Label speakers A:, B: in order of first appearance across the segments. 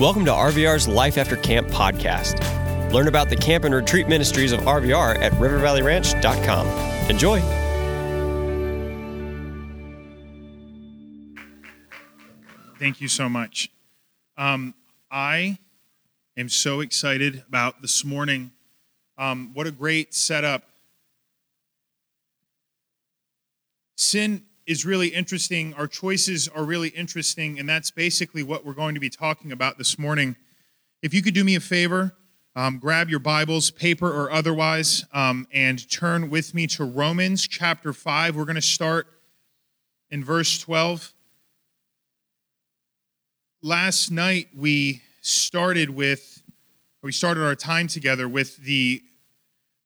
A: Welcome to RVR's Life After Camp podcast. Learn about the camp and retreat ministries of RVR at rivervalleyranch.com. Enjoy.
B: Thank you so much. Um, I am so excited about this morning. Um, what a great setup. Sin is really interesting. Our choices are really interesting, and that's basically what we're going to be talking about this morning. If you could do me a favor, um, grab your Bibles, paper or otherwise, um, and turn with me to Romans chapter 5. We're going to start in verse 12 last night we started with, we started our time together with the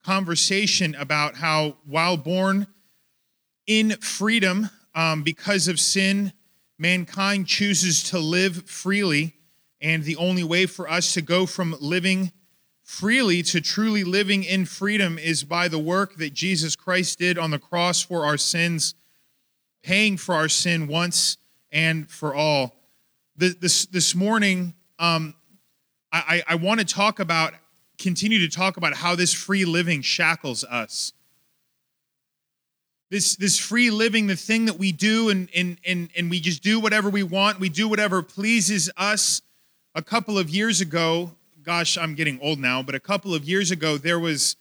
B: conversation about how while born in freedom um, because of sin, mankind chooses to live freely. And the only way for us to go from living freely to truly living in freedom is by the work that Jesus Christ did on the cross for our sins, paying for our sin once and for all this this morning, um, I, I want to talk about, continue to talk about how this free living shackles us. This, this free living, the thing that we do, and, and, and, and we just do whatever we want, we do whatever pleases us. A couple of years ago, gosh, I'm getting old now, but a couple of years ago, there was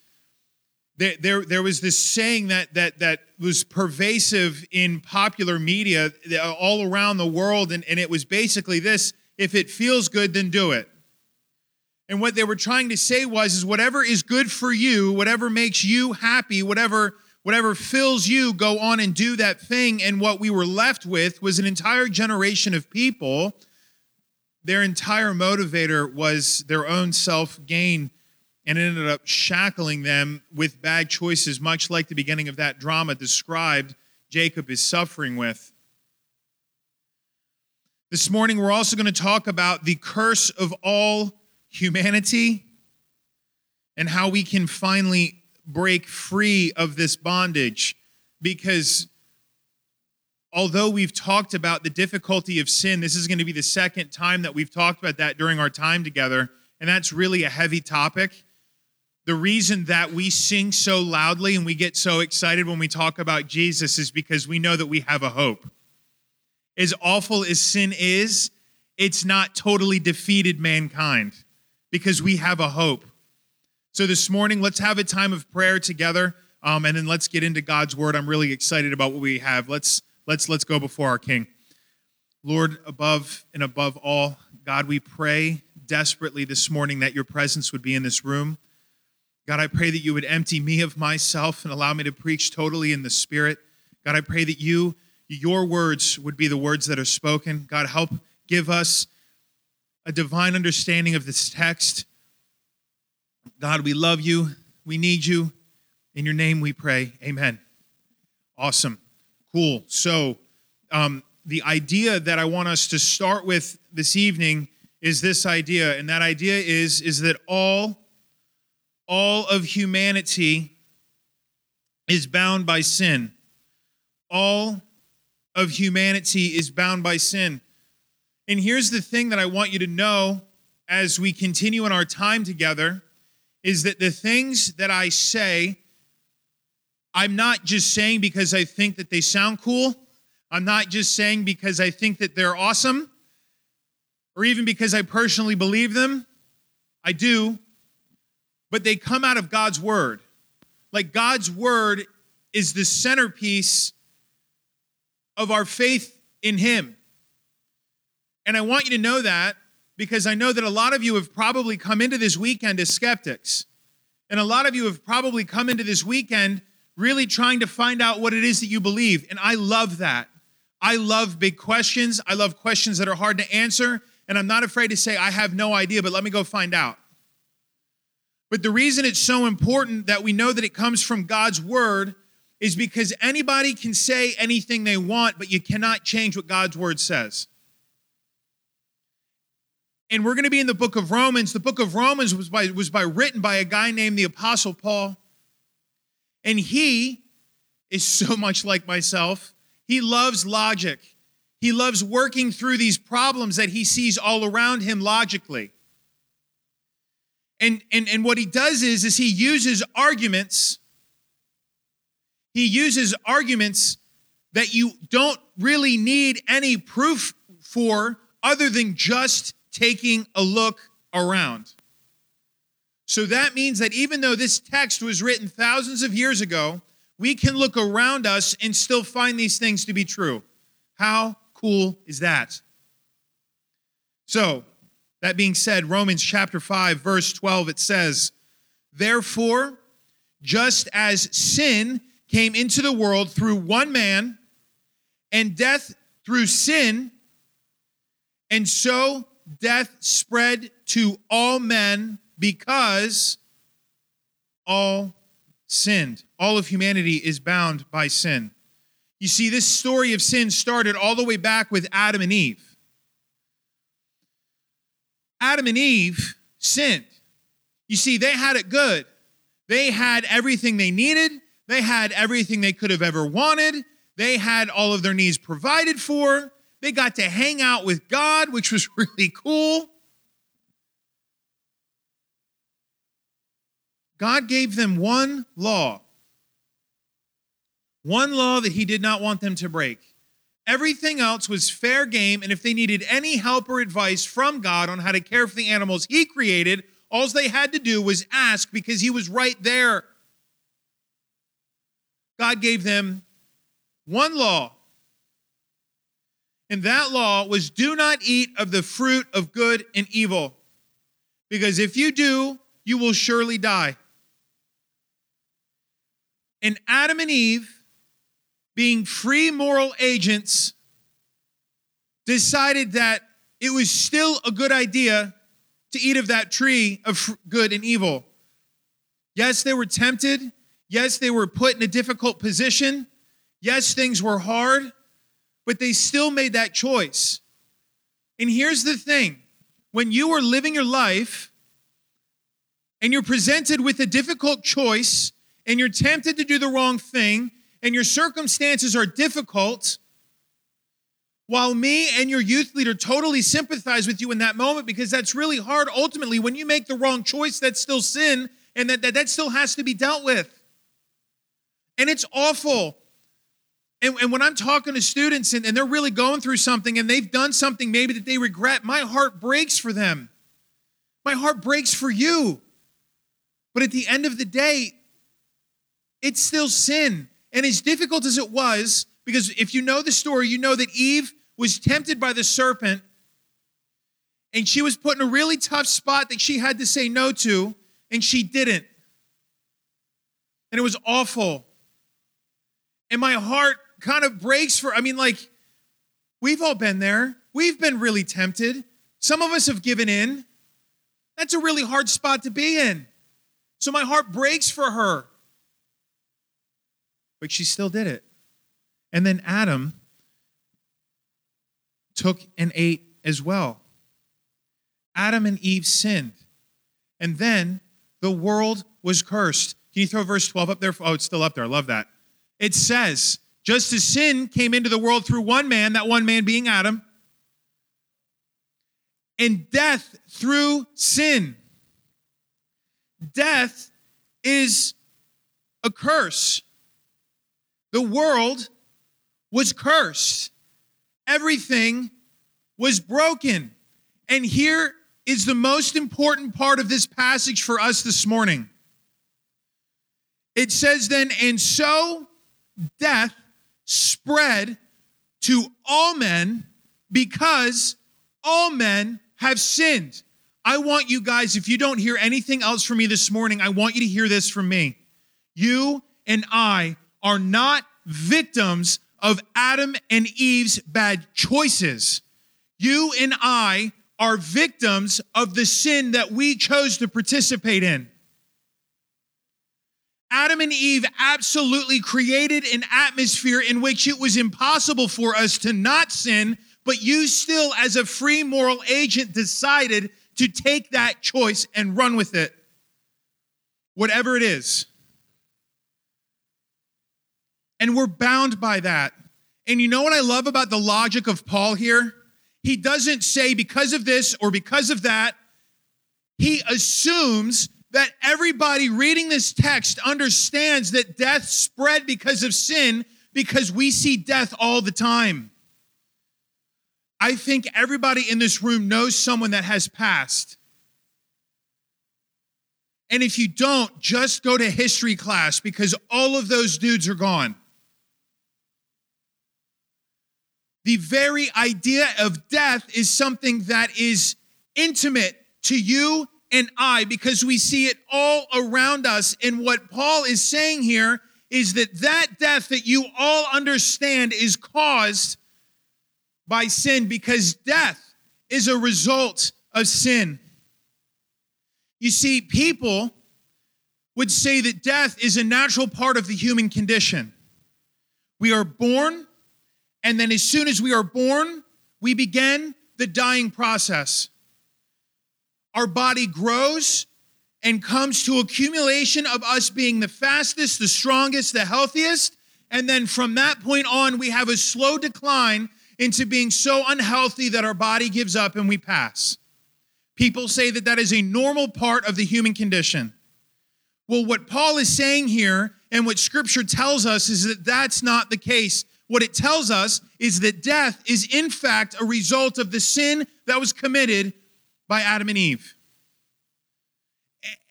B: there, there, there was this saying that, that, that was pervasive in popular media all around the world, and, and it was basically this if it feels good, then do it. And what they were trying to say was is whatever is good for you, whatever makes you happy, whatever whatever fills you, go on and do that thing. And what we were left with was an entire generation of people. Their entire motivator was their own self gain and ended up shackling them with bad choices, much like the beginning of that drama described Jacob is suffering with. This morning, we're also going to talk about the curse of all humanity and how we can finally break free of this bondage. Because although we've talked about the difficulty of sin, this is going to be the second time that we've talked about that during our time together. And that's really a heavy topic the reason that we sing so loudly and we get so excited when we talk about Jesus is because we know that we have a hope. As awful as sin is, it's not totally defeated mankind because we have a hope. So this morning, let's have a time of prayer together, um, and then let's get into God's word. I'm really excited about what we have. Let's let's let's go before our King. Lord, above and above all, God, we pray desperately this morning that your presence would be in this room. God, I pray that you would empty me of myself and allow me to preach totally in the Spirit. God, I pray that you, your words would be the words that are spoken. God, help give us a divine understanding of this text. God, we love you. We need you. In your name we pray. Amen. Awesome. Cool. So, um, the idea that I want us to start with this evening is this idea, and that idea is, is that all all of humanity is bound by sin. All of humanity is bound by sin. And here's the thing that I want you to know as we continue in our time together is that the things that I say, I'm not just saying because I think that they sound cool. I'm not just saying because I think that they're awesome or even because I personally believe them. I do, but they come out of God's word. Like God's word is the centerpiece of our faith in Him. And I want you to know that because I know that a lot of you have probably come into this weekend as skeptics. And a lot of you have probably come into this weekend really trying to find out what it is that you believe. And I love that. I love big questions. I love questions that are hard to answer. And I'm not afraid to say, I have no idea, but let me go find out. But the reason it's so important that we know that it comes from God's word is because anybody can say anything they want, but you cannot change what God's word says. And we're going to be in the book of Romans. The book of Romans was by, was by written by a guy named the Apostle Paul. And he is so much like myself. He loves logic. He loves working through these problems that he sees all around him logically. And, and, and what he does is, is he uses arguments. He uses arguments that you don't really need any proof for other than just taking a look around. So that means that even though this text was written thousands of years ago, we can look around us and still find these things to be true. How cool is that? So, that being said, Romans chapter 5, verse 12, it says, Therefore, just as sin came into the world through one man, and death through sin, and so death spread to all men because all sinned. All of humanity is bound by sin. You see, this story of sin started all the way back with Adam and Eve. Adam and Eve sinned. You see, they had it good. They had everything they needed, they had everything they could have ever wanted, they had all of their needs provided for. They got to hang out with God, which was really cool. God gave them one law one law that he did not want them to break. Everything else was fair game, and if they needed any help or advice from God on how to care for the animals he created, all they had to do was ask because he was right there. God gave them one law. And that law was do not eat of the fruit of good and evil. Because if you do, you will surely die. And Adam and Eve being free moral agents, decided that it was still a good idea to eat of that tree of good and evil. Yes, they were tempted. Yes, they were put in a difficult position. Yes, things were hard, but they still made that choice. And here's the thing. When you are living your life and you're presented with a difficult choice and you're tempted to do the wrong thing and your circumstances are difficult, while me and your youth leader totally sympathize with you in that moment because that's really hard ultimately when you make the wrong choice that's still sin and that, that, that still has to be dealt with. And it's awful and, and when i'm talking to students and, and they're really going through something and they've done something maybe that they regret my heart breaks for them my heart breaks for you but at the end of the day it's still sin and as difficult as it was, because if you know the story, you know that Eve was tempted by the serpent and she was put in a really tough spot that she had to say no to, and she didn't. And it was awful. And my heart kind of breaks for, I mean, like, we've all been there. We've been really tempted. Some of us have given in. That's a really hard spot to be in. So my heart breaks for her but she still did it. And then Adam took and ate as well. Adam and Eve sinned. And then the world was cursed. Can you throw verse 12 up there? Oh, it's still up there. I love that. It says, just as sin came into the world through one man, that one man being Adam, and death through sin. Death is a curse. The world was cursed, everything was broken. And here is the most important part of this passage for us this morning. It says then, and so death spread to all men because all men have sinned. I want you guys, if you don't hear anything else from me this morning, I want you to hear this from me. You and I are not victims of Adam and Eve's bad choices. You and I are victims of the sin that we chose to participate in. Adam and Eve absolutely created an atmosphere in which it was impossible for us to not sin, but you still, as a free moral agent, decided to take that choice and run with it. Whatever it is. And we're bound by that. And you know what I love about the logic of Paul here? He doesn't say because of this or because of that. He assumes that everybody reading this text understands that death spread because of sin because we see death all the time. I think everybody in this room knows someone that has passed. And if you don't, just go to history class because all of those dudes are gone. The very idea of death is something that is intimate to you and I because we see it all around us. And what Paul is saying here is that that death that you all understand is caused by sin because death is a result of sin. You see, people would say that death is a natural part of the human condition. We are born, and then as soon as we are born, we begin the dying process. Our body grows and comes to accumulation of us being the fastest, the strongest, the healthiest. And then from that point on, we have a slow decline into being so unhealthy that our body gives up and we pass. People say that that is a normal part of the human condition. Well, what Paul is saying here and what scripture tells us is that that's not the case. What it tells us is that death is, in fact, a result of the sin that was committed by Adam and Eve.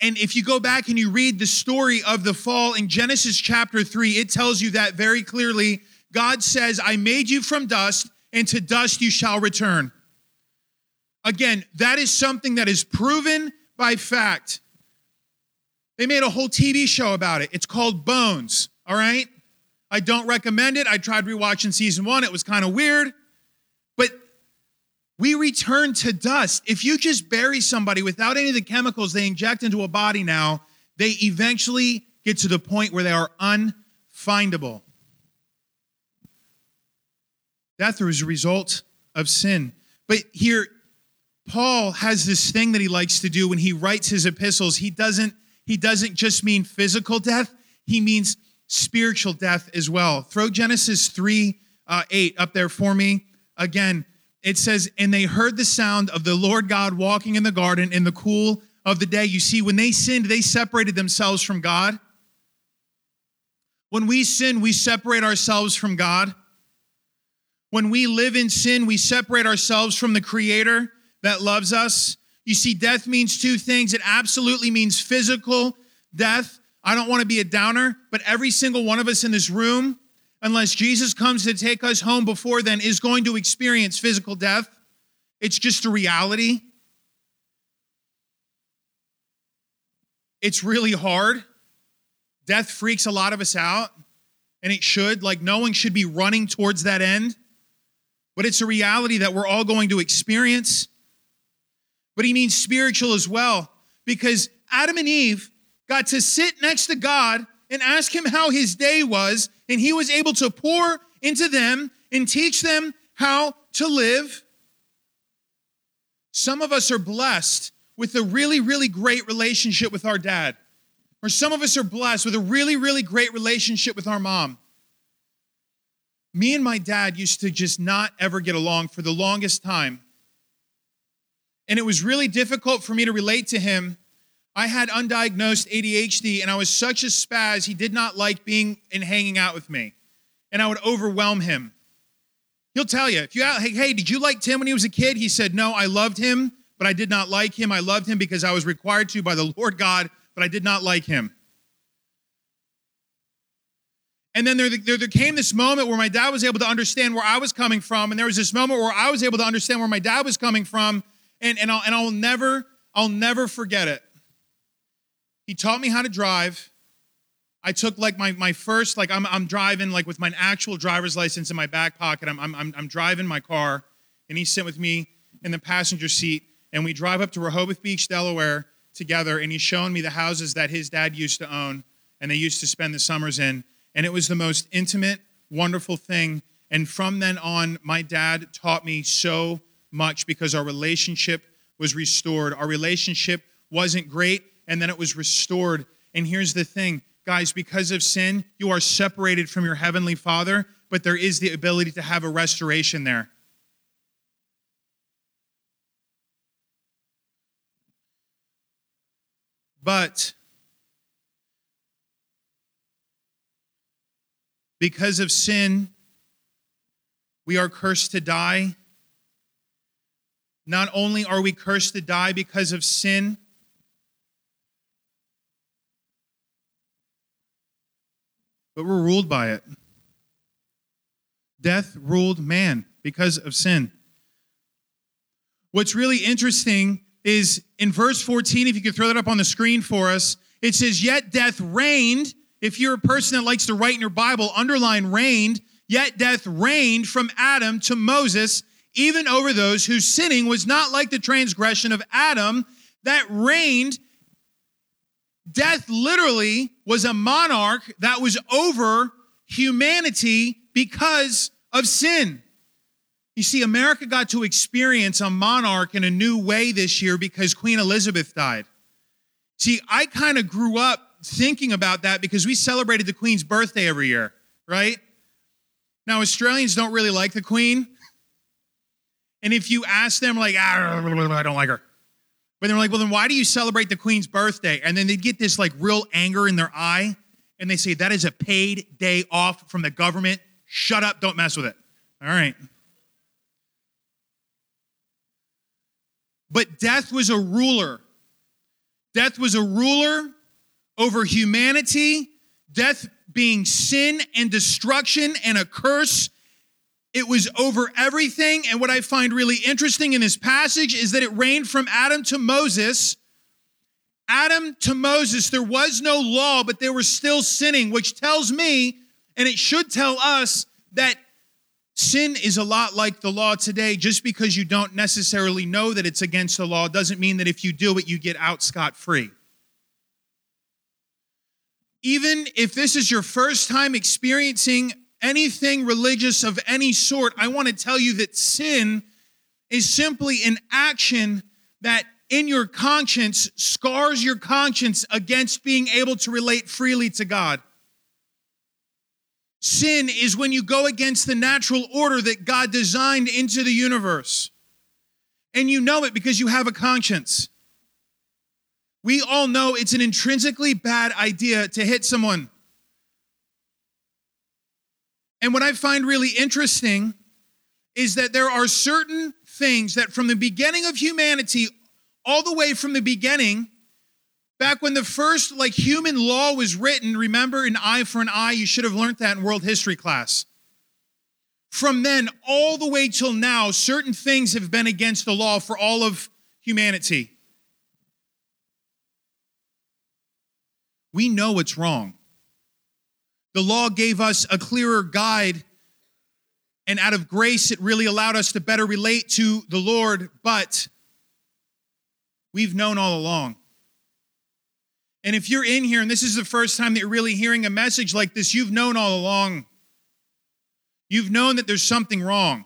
B: And if you go back and you read the story of the fall in Genesis chapter 3, it tells you that very clearly. God says, I made you from dust, and to dust you shall return. Again, that is something that is proven by fact. They made a whole TV show about it. It's called Bones, all right? I don't recommend it. I tried rewatching season one, it was kind of weird. We return to dust. If you just bury somebody without any of the chemicals they inject into a body now, they eventually get to the point where they are unfindable. Death is a result of sin. But here, Paul has this thing that he likes to do when he writes his epistles. He doesn't, he doesn't just mean physical death, he means spiritual death as well. Throw Genesis 3 uh, 8 up there for me. Again, it says, And they heard the sound of the Lord God walking in the garden in the cool of the day. You see, when they sinned, they separated themselves from God. When we sin, we separate ourselves from God. When we live in sin, we separate ourselves from the Creator that loves us. You see, death means two things. It absolutely means physical death. I don't want to be a downer, but every single one of us in this room, unless Jesus comes to take us home before then, is going to experience physical death. It's just a reality. It's really hard. Death freaks a lot of us out, and it should. Like, no one should be running towards that end. But it's a reality that we're all going to experience but he means spiritual as well because Adam and Eve got to sit next to God and ask him how his day was, and he was able to pour into them and teach them how to live. Some of us are blessed with a really, really great relationship with our dad, or some of us are blessed with a really, really great relationship with our mom. Me and my dad used to just not ever get along for the longest time. And it was really difficult for me to relate to him. I had undiagnosed ADHD and I was such a spaz, he did not like being and hanging out with me. And I would overwhelm him. He'll tell you, if you hey, hey, did you like Tim when he was a kid? He said, No, I loved him, but I did not like him. I loved him because I was required to by the Lord God, but I did not like him. And then there, there, there, came this moment where my dad was able to understand where I was coming from. And there was this moment where I was able to understand where my dad was coming from and, and, I'll, and I'll never, I'll never forget it. He taught me how to drive. I took like my, my first, like I'm, I'm driving like with my actual driver's license in my back pocket. I'm, I'm, I'm driving my car and he's sitting with me in the passenger seat and we drive up to Rehoboth Beach, Delaware together and he's showing me the houses that his dad used to own and they used to spend the summers in. And it was the most intimate, wonderful thing. And from then on, my dad taught me so much because our relationship was restored. Our relationship wasn't great, and then it was restored. And here's the thing, guys because of sin, you are separated from your heavenly Father, but there is the ability to have a restoration there. But because of sin, we are cursed to die. Not only are we cursed to die because of sin, but we're ruled by it. Death ruled man because of sin. What's really interesting is in verse 14, if you could throw that up on the screen for us, it says, Yet death reigned. If you're a person that likes to write in your Bible, underline reigned. Yet death reigned from Adam to Moses, even over those whose sinning was not like the transgression of Adam that reigned. Death literally was a monarch that was over humanity because of sin. You see, America got to experience a monarch in a new way this year because Queen Elizabeth died. See, I kind of grew up thinking about that because we celebrated the Queen's birthday every year, right? Now, Australians don't really like the Queen. And if you ask them, like, ah, I don't like her. But they're like, well, then why do you celebrate the Queen's birthday? And then they get this like real anger in their eye. And they say, that is a paid day off from the government. Shut up, don't mess with it. All right. But death was a ruler. Death was a ruler over humanity, death being sin and destruction and a curse. It was over everything. And what I find really interesting in this passage is that it reigned from Adam to Moses. Adam to Moses, there was no law, but they were still sinning, which tells me, and it should tell us, that Sin is a lot like the law today. Just because you don't necessarily know that it's against the law doesn't mean that if you do it, you get out scot free. Even if this is your first time experiencing anything religious of any sort, I want to tell you that sin is simply an action that in your conscience scars your conscience against being able to relate freely to God. Sin is when you go against the natural order that God designed into the universe. And you know it because you have a conscience. We all know it's an intrinsically bad idea to hit someone. And what I find really interesting is that there are certain things that from the beginning of humanity, all the way from the beginning, Back when the first like human law was written, remember an eye for an eye, you should have learned that in world history class. From then all the way till now, certain things have been against the law for all of humanity. We know what's wrong. The law gave us a clearer guide, and out of grace, it really allowed us to better relate to the Lord, but we've known all along. And if you're in here and this is the first time that you're really hearing a message like this, you've known all along. You've known that there's something wrong.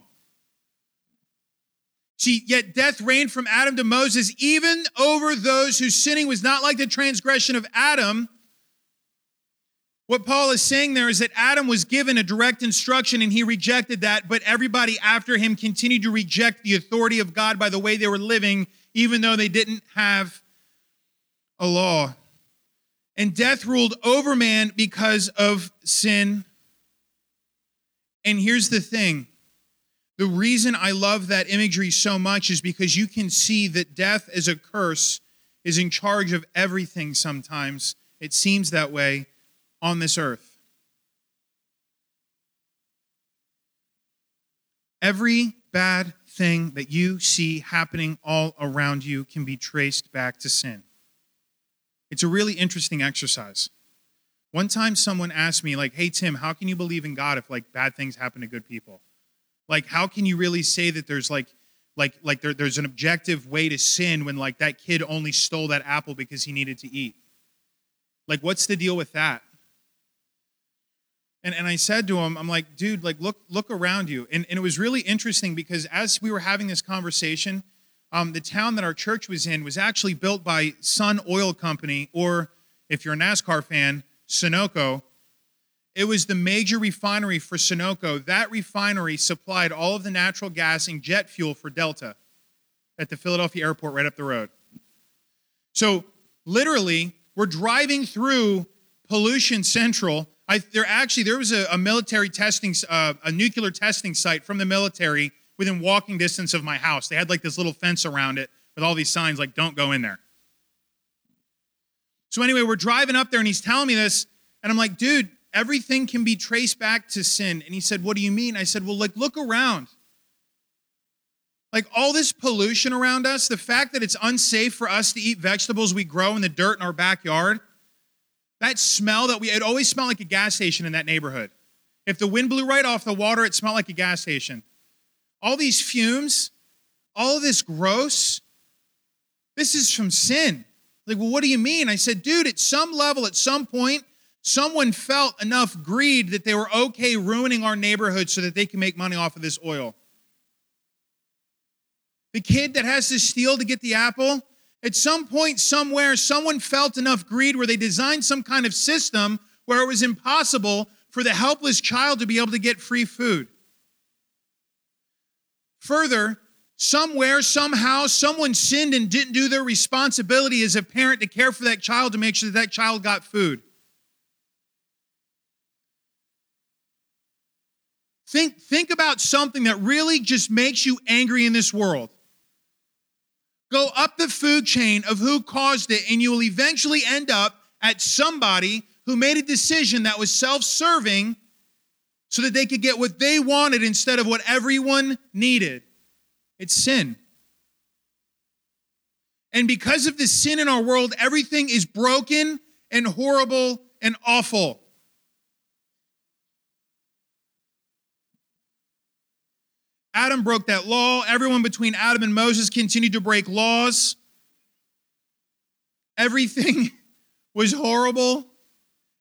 B: See, yet death reigned from Adam to Moses, even over those whose sinning was not like the transgression of Adam. What Paul is saying there is that Adam was given a direct instruction and he rejected that, but everybody after him continued to reject the authority of God by the way they were living, even though they didn't have a law. And death ruled over man because of sin. And here's the thing the reason I love that imagery so much is because you can see that death as a curse is in charge of everything sometimes. It seems that way on this earth. Every bad thing that you see happening all around you can be traced back to sin. It's a really interesting exercise. One time someone asked me, like, hey, Tim, how can you believe in God if like bad things happen to good people? Like, how can you really say that there's like, like, like there, there's an objective way to sin when like that kid only stole that apple because he needed to eat? Like, what's the deal with that? And, and I said to him, I'm like, dude, like look, look around you. And, and it was really interesting because as we were having this conversation, um, the town that our church was in was actually built by Sun Oil Company, or if you're a NASCAR fan, Sunoco. It was the major refinery for Sunoco. That refinery supplied all of the natural gas and jet fuel for Delta at the Philadelphia airport right up the road. So, literally, we're driving through pollution central. I, there actually there was a, a military testing, uh, a nuclear testing site from the military within walking distance of my house. They had like this little fence around it with all these signs like "Don't go in there." So anyway, we're driving up there, and he's telling me this, and I'm like, "Dude, everything can be traced back to sin. And he said, What do you mean? I said, Well, like, look around. Like all this pollution around us, the fact that it's unsafe for us to eat vegetables we grow in the dirt in our backyard, that smell that we, it always smelled like a gas station in that neighborhood. If the wind blew right off the water, it smelled like a gas station. All these fumes, all of this gross, this is from sin. Like, well, what do you mean? I said, dude, at some level, at some point, someone felt enough greed that they were okay ruining our neighborhood so that they can make money off of this oil. The kid that has to steal to get the apple, at some point, somewhere, someone felt enough greed where they designed some kind of system where it was impossible for the helpless child to be able to get free food. Further, somewhere, somehow, someone sinned and didn't do their responsibility as a parent to care for that child to make sure that that child got food. Think, think about something that really just makes you angry in this world. Go up the food chain of who caused it, and you will eventually end up at somebody who made a decision that was self serving so that they could get what they wanted instead of what everyone needed. It's sin. And because of the sin in our world, everything is broken and horrible and awful. Adam broke that law. Everyone between Adam and Moses continued to break laws. Everything was horrible.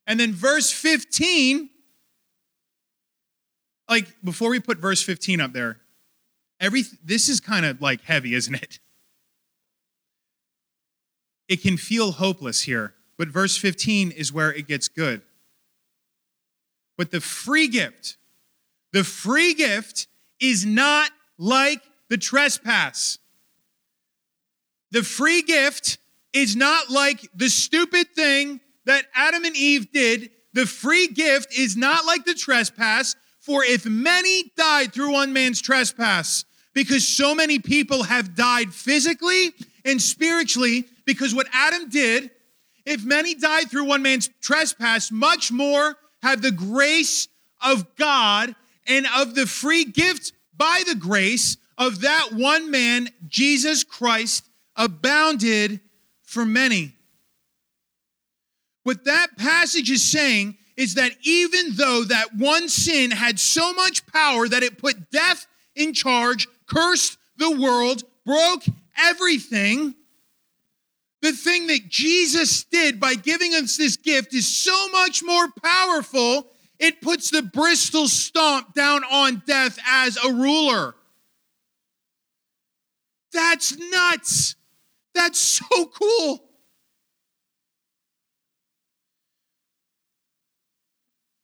B: And then verse 15, like before we put verse 15 up there, every this is kind of like heavy, isn't it? It can feel hopeless here, but verse 15 is where it gets good. But the free gift, the free gift is not like the trespass. The free gift is not like the stupid thing that Adam and Eve did. The free gift is not like the trespass. For if many died through one man's trespass, because so many people have died physically and spiritually, because what Adam did, if many died through one man's trespass, much more have the grace of God and of the free gift by the grace of that one man, Jesus Christ, abounded for many. What that passage is saying is that even though that one sin had so much power that it put death in charge, cursed the world, broke everything, the thing that Jesus did by giving us this gift is so much more powerful it puts the Bristol stomp down on death as a ruler. That's nuts. That's so cool.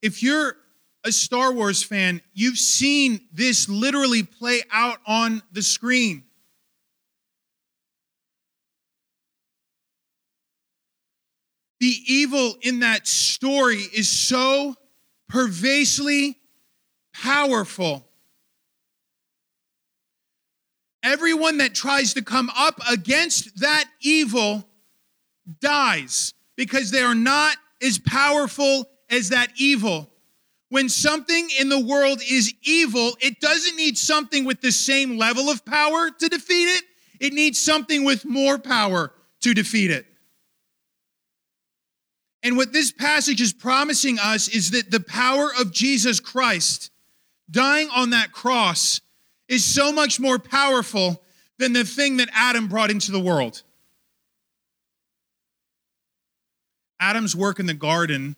B: If you're a Star Wars fan, you've seen this literally play out on the screen. The evil in that story is so pervasively powerful. Everyone that tries to come up against that evil dies because they are not as powerful as that evil. When something in the world is evil, it doesn't need something with the same level of power to defeat it. It needs something with more power to defeat it. And what this passage is promising us is that the power of Jesus Christ dying on that cross is so much more powerful than the thing that Adam brought into the world. Adam's work in the garden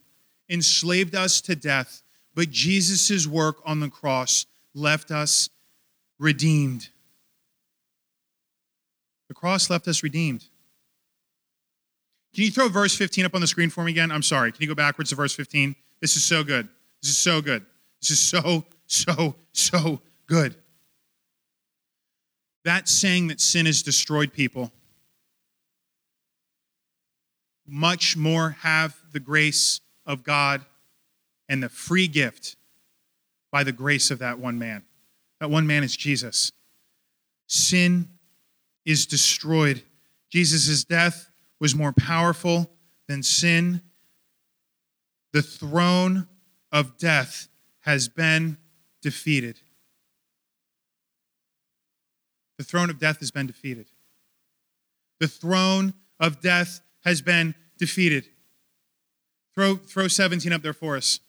B: enslaved us to death, but Jesus' work on the cross left us redeemed. The cross left us redeemed. Can you throw verse 15 up on the screen for me again? I'm sorry. Can you go backwards to verse 15? This is so good. This is so good. This is so, so, so good. That saying that sin has destroyed people, much more have the grace of God and the free gift by the grace of that one man. That one man is Jesus. Sin is destroyed. Jesus' death was more powerful than sin. The throne of death has been defeated. The throne of death has been defeated. The throne of death has been defeated. Throw, throw 17 up there for us.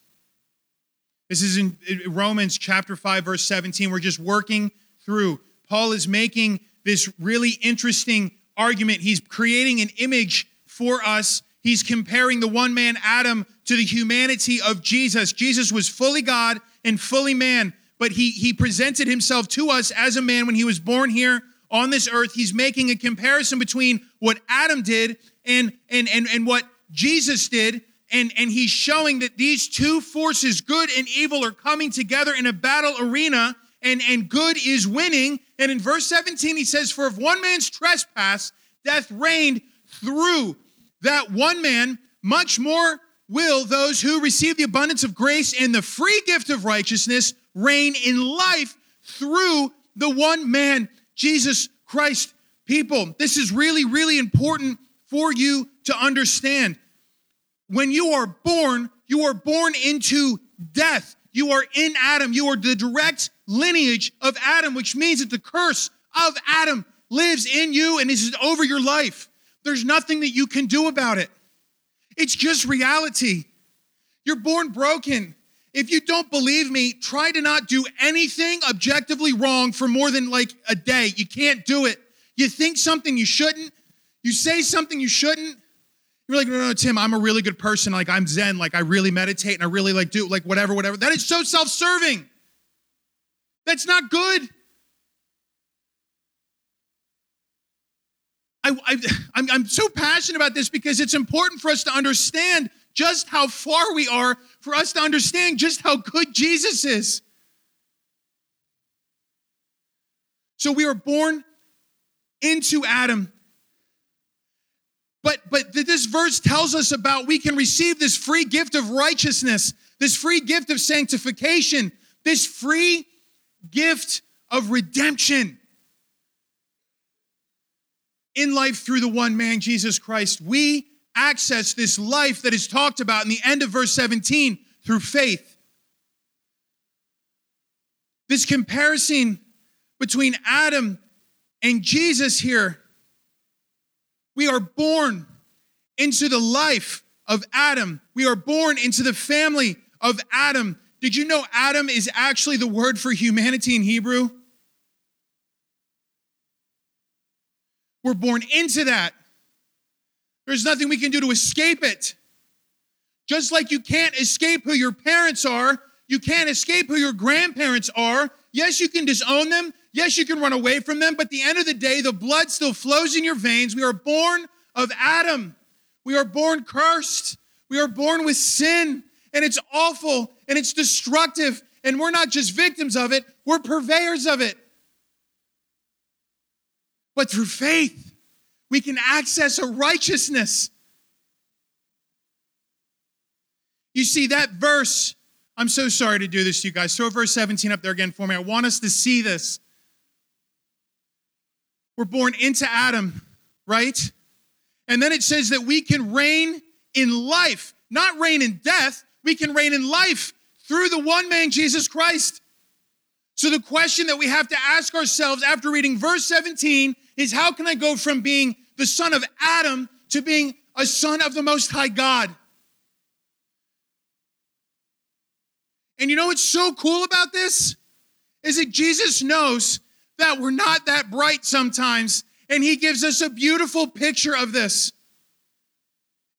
B: This is in Romans chapter 5, verse 17. We're just working through. Paul is making this really interesting argument. He's creating an image for us. He's comparing the one man Adam to the humanity of Jesus. Jesus was fully God and fully man, but he, he presented himself to us as a man when he was born here on this earth. He's making a comparison between what Adam did and, and, and, and what Jesus did. And, and he's showing that these two forces, good and evil, are coming together in a battle arena, and, and good is winning. And in verse 17, he says, For if one man's trespass, death reigned through that one man, much more will those who receive the abundance of grace and the free gift of righteousness reign in life through the one man, Jesus Christ. People, this is really, really important for you to understand. When you are born, you are born into death. You are in Adam. You are the direct lineage of Adam, which means that the curse of Adam lives in you and is over your life. There's nothing that you can do about it. It's just reality. You're born broken. If you don't believe me, try to not do anything objectively wrong for more than like a day. You can't do it. You think something you shouldn't, you say something you shouldn't. You're like, no, no, no, Tim, I'm a really good person. Like, I'm Zen. Like, I really meditate and I really like do, like, whatever, whatever. That is so self serving. That's not good. I, I'm so passionate about this because it's important for us to understand just how far we are, for us to understand just how good Jesus is. So we are born into Adam. But but this verse tells us about we can receive this free gift of righteousness, this free gift of sanctification, this free gift of redemption in life through the one man, Jesus Christ. We access this life that is talked about in the end of verse 17 through faith. This comparison between Adam and Jesus here. We are born into the life of Adam. We are born into the family of Adam. Did you know Adam is actually the word for humanity in Hebrew? We're born into that. There's nothing we can do to escape it. Just like you can't escape who your parents are, you can't escape who your grandparents are. Yes, you can disown them. Yes, you can run away from them. But at the end of the day, the blood still flows in your veins. We are born of Adam. We are born cursed. We are born with sin. And it's awful and it's destructive. And we're not just victims of it, we're purveyors of it. But through faith, we can access a righteousness. You see, that verse, I'm so sorry to do this to you guys. Throw verse 17 up there again for me. I want us to see this. We're born into Adam, right? And then it says that we can reign in life, not reign in death. We can reign in life through the one man, Jesus Christ. So, the question that we have to ask ourselves after reading verse 17 is how can I go from being the son of Adam to being a son of the Most High God? And you know what's so cool about this? Is that Jesus knows that we're not that bright sometimes, and he gives us a beautiful picture of this.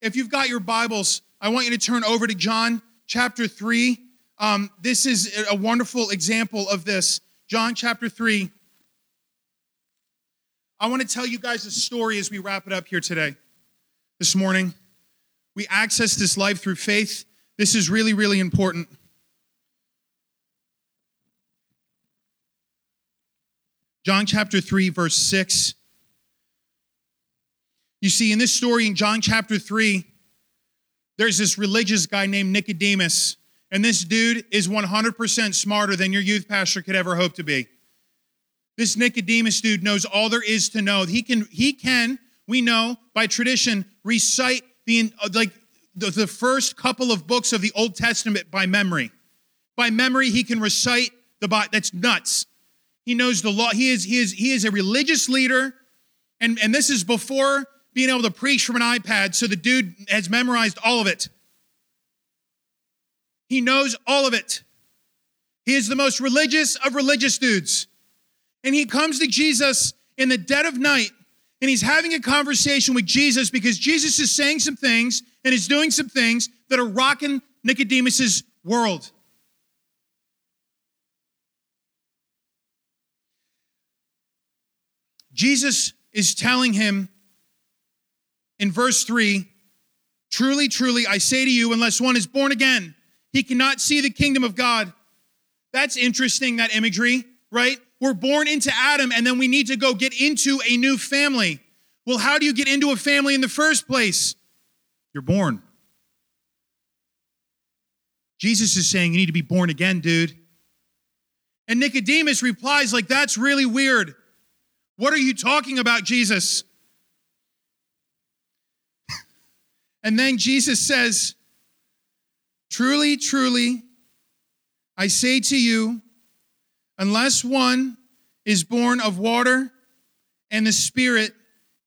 B: If you've got your Bibles, I want you to turn over to John chapter 3. Um, this is a wonderful example of this. John chapter 3. I want to tell you guys a story as we wrap it up here today, this morning. We access this life through faith. This is really, really important. John chapter 3, verse 6. You see, in this story in John chapter 3, there's this religious guy named Nicodemus, and this dude is 100% smarter than your youth pastor could ever hope to be. This Nicodemus dude knows all there is to know. He can, he can, we know by tradition, recite the like the, the first couple of books of the Old Testament by memory. By memory, he can recite the Bible. That's nuts. He knows the law. He is, he is, he is a religious leader. And, and this is before being able to preach from an iPad. So the dude has memorized all of it. He knows all of it. He is the most religious of religious dudes. And he comes to Jesus in the dead of night and he's having a conversation with Jesus because Jesus is saying some things and is doing some things that are rocking Nicodemus's world. Jesus is telling him in verse 3 Truly, truly, I say to you, unless one is born again, he cannot see the kingdom of God. That's interesting, that imagery, right? We're born into Adam and then we need to go get into a new family. Well, how do you get into a family in the first place? You're born. Jesus is saying you need to be born again, dude. And Nicodemus replies, like, that's really weird. What are you talking about, Jesus? And then Jesus says, Truly, truly, I say to you, unless one is born of water and the Spirit,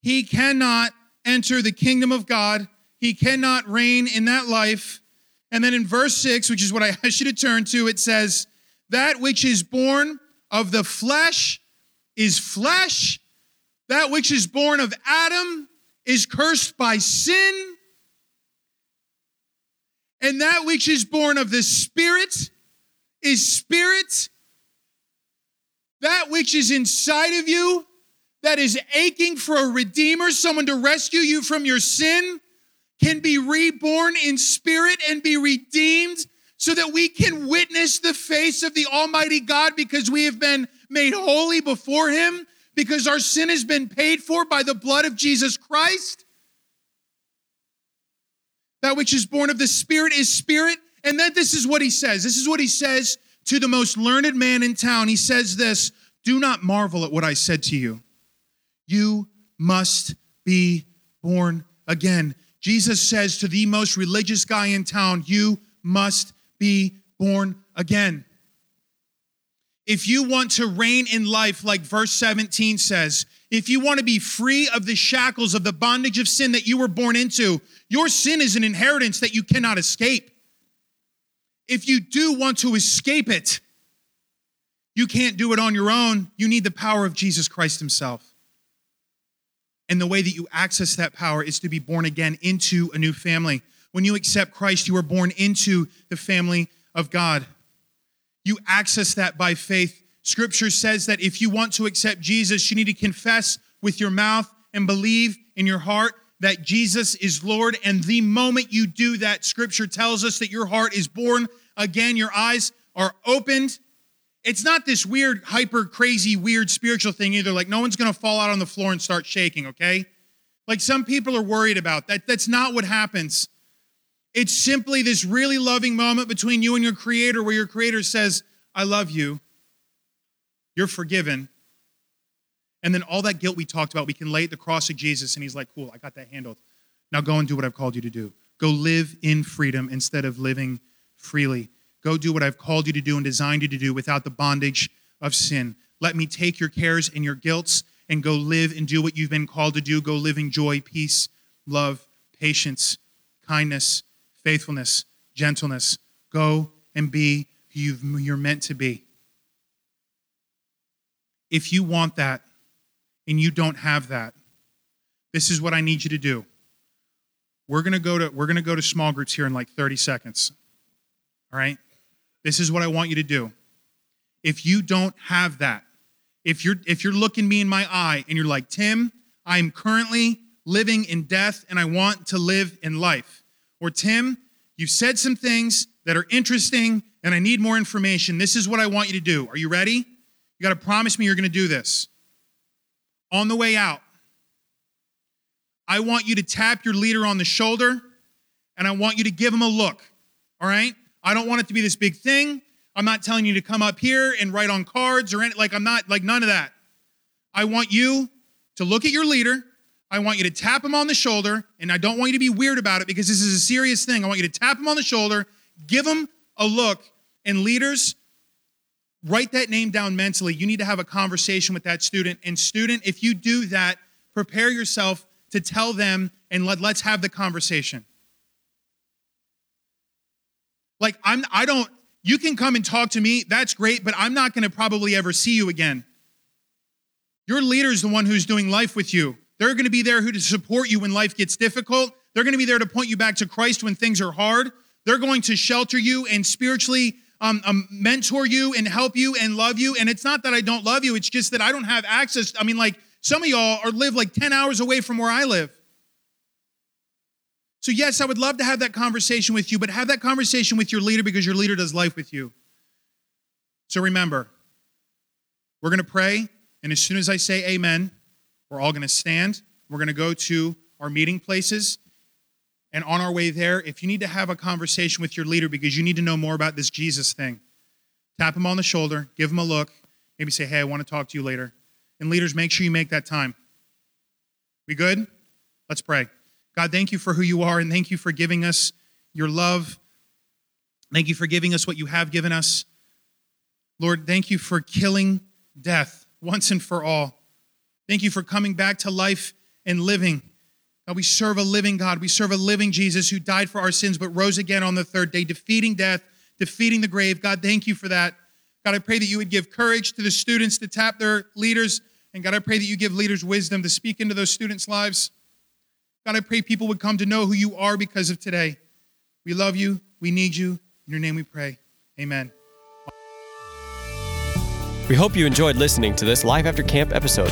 B: he cannot enter the kingdom of God. He cannot reign in that life. And then in verse 6, which is what I should have turned to, it says, That which is born of the flesh is flesh. That which is born of Adam is cursed by sin. And that which is born of the Spirit is spirit. That which is inside of you, that is aching for a redeemer, someone to rescue you from your sin, can be reborn in spirit and be redeemed so that we can witness the face of the Almighty God because we have been made holy before Him because our sin has been paid for by the blood of Jesus Christ. That which is born of the Spirit is spirit. And then this is what He says. This is what He says to the most learned man in town. He says this Do not marvel at what I said to you. You must be born again. Jesus says to the most religious guy in town, You must be born again. If you want to reign in life, like verse 17 says, if you want to be free of the shackles of the bondage of sin that you were born into, your sin is an inheritance that you cannot escape. If you do want to escape it, you can't do it on your own. You need the power of Jesus Christ Himself. And the way that you access that power is to be born again into a new family. When you accept Christ, you are born into the family of God. You access that by faith. Scripture says that if you want to accept Jesus, you need to confess with your mouth and believe in your heart that Jesus is Lord. And the moment you do that, Scripture tells us that your heart is born again, your eyes are opened. It's not this weird, hyper crazy, weird spiritual thing either. Like, no one's going to fall out on the floor and start shaking, okay? Like, some people are worried about that. That's not what happens. It's simply this really loving moment between you and your creator where your creator says, I love you. You're forgiven. And then all that guilt we talked about, we can lay at the cross of Jesus, and he's like, Cool, I got that handled. Now go and do what I've called you to do. Go live in freedom instead of living freely. Go do what I've called you to do and designed you to do without the bondage of sin. Let me take your cares and your guilts and go live and do what you've been called to do. Go live in joy, peace, love, patience, kindness, faithfulness, gentleness. Go and be who you're meant to be. If you want that and you don't have that, this is what I need you to do. We're going to go to we're going to go to small groups here in like 30 seconds. All right? This is what I want you to do. If you don't have that, if you're if you're looking me in my eye and you're like, "Tim, I'm currently living in death and I want to live in life." Or Tim, you've said some things that are interesting and I need more information. This is what I want you to do. Are you ready? You got to promise me you're going to do this. On the way out, I want you to tap your leader on the shoulder and I want you to give him a look. All right? I don't want it to be this big thing. I'm not telling you to come up here and write on cards or any, like I'm not like none of that. I want you to look at your leader. I want you to tap him on the shoulder, and I don't want you to be weird about it because this is a serious thing. I want you to tap him on the shoulder, give him a look, and leaders, write that name down mentally. You need to have a conversation with that student. And student, if you do that, prepare yourself to tell them and let, let's have the conversation. Like I'm I don't you can come and talk to me, that's great, but I'm not going to probably ever see you again. Your leader is the one who's doing life with you. They're going to be there who to support you when life gets difficult. They're going to be there to point you back to Christ when things are hard. They're going to shelter you and spiritually um, um, mentor you and help you and love you. And it's not that I don't love you, it's just that I don't have access. I mean, like some of y'all are live like 10 hours away from where I live. So, yes, I would love to have that conversation with you, but have that conversation with your leader because your leader does life with you. So, remember, we're going to pray, and as soon as I say amen, we're all going to stand. We're going to go to our meeting places. And on our way there, if you need to have a conversation with your leader because you need to know more about this Jesus thing, tap him on the shoulder, give him a look, maybe say, Hey, I want to talk to you later. And leaders, make sure you make that time. We good? Let's pray. God, thank you for who you are and thank you for giving us your love. Thank you for giving us what you have given us. Lord, thank you for killing death once and for all. Thank you for coming back to life and living. We serve a living God. We serve a living Jesus who died for our sins but rose again on the third day, defeating death, defeating the grave. God, thank you for that. God, I pray that you would give courage to the students to tap their leaders. And God, I pray that you give leaders wisdom to speak into those students' lives. God, I pray people would come to know who you are because of today. We love you. We need you. In your name we pray. Amen.
A: We hope you enjoyed listening to this Life After Camp episode.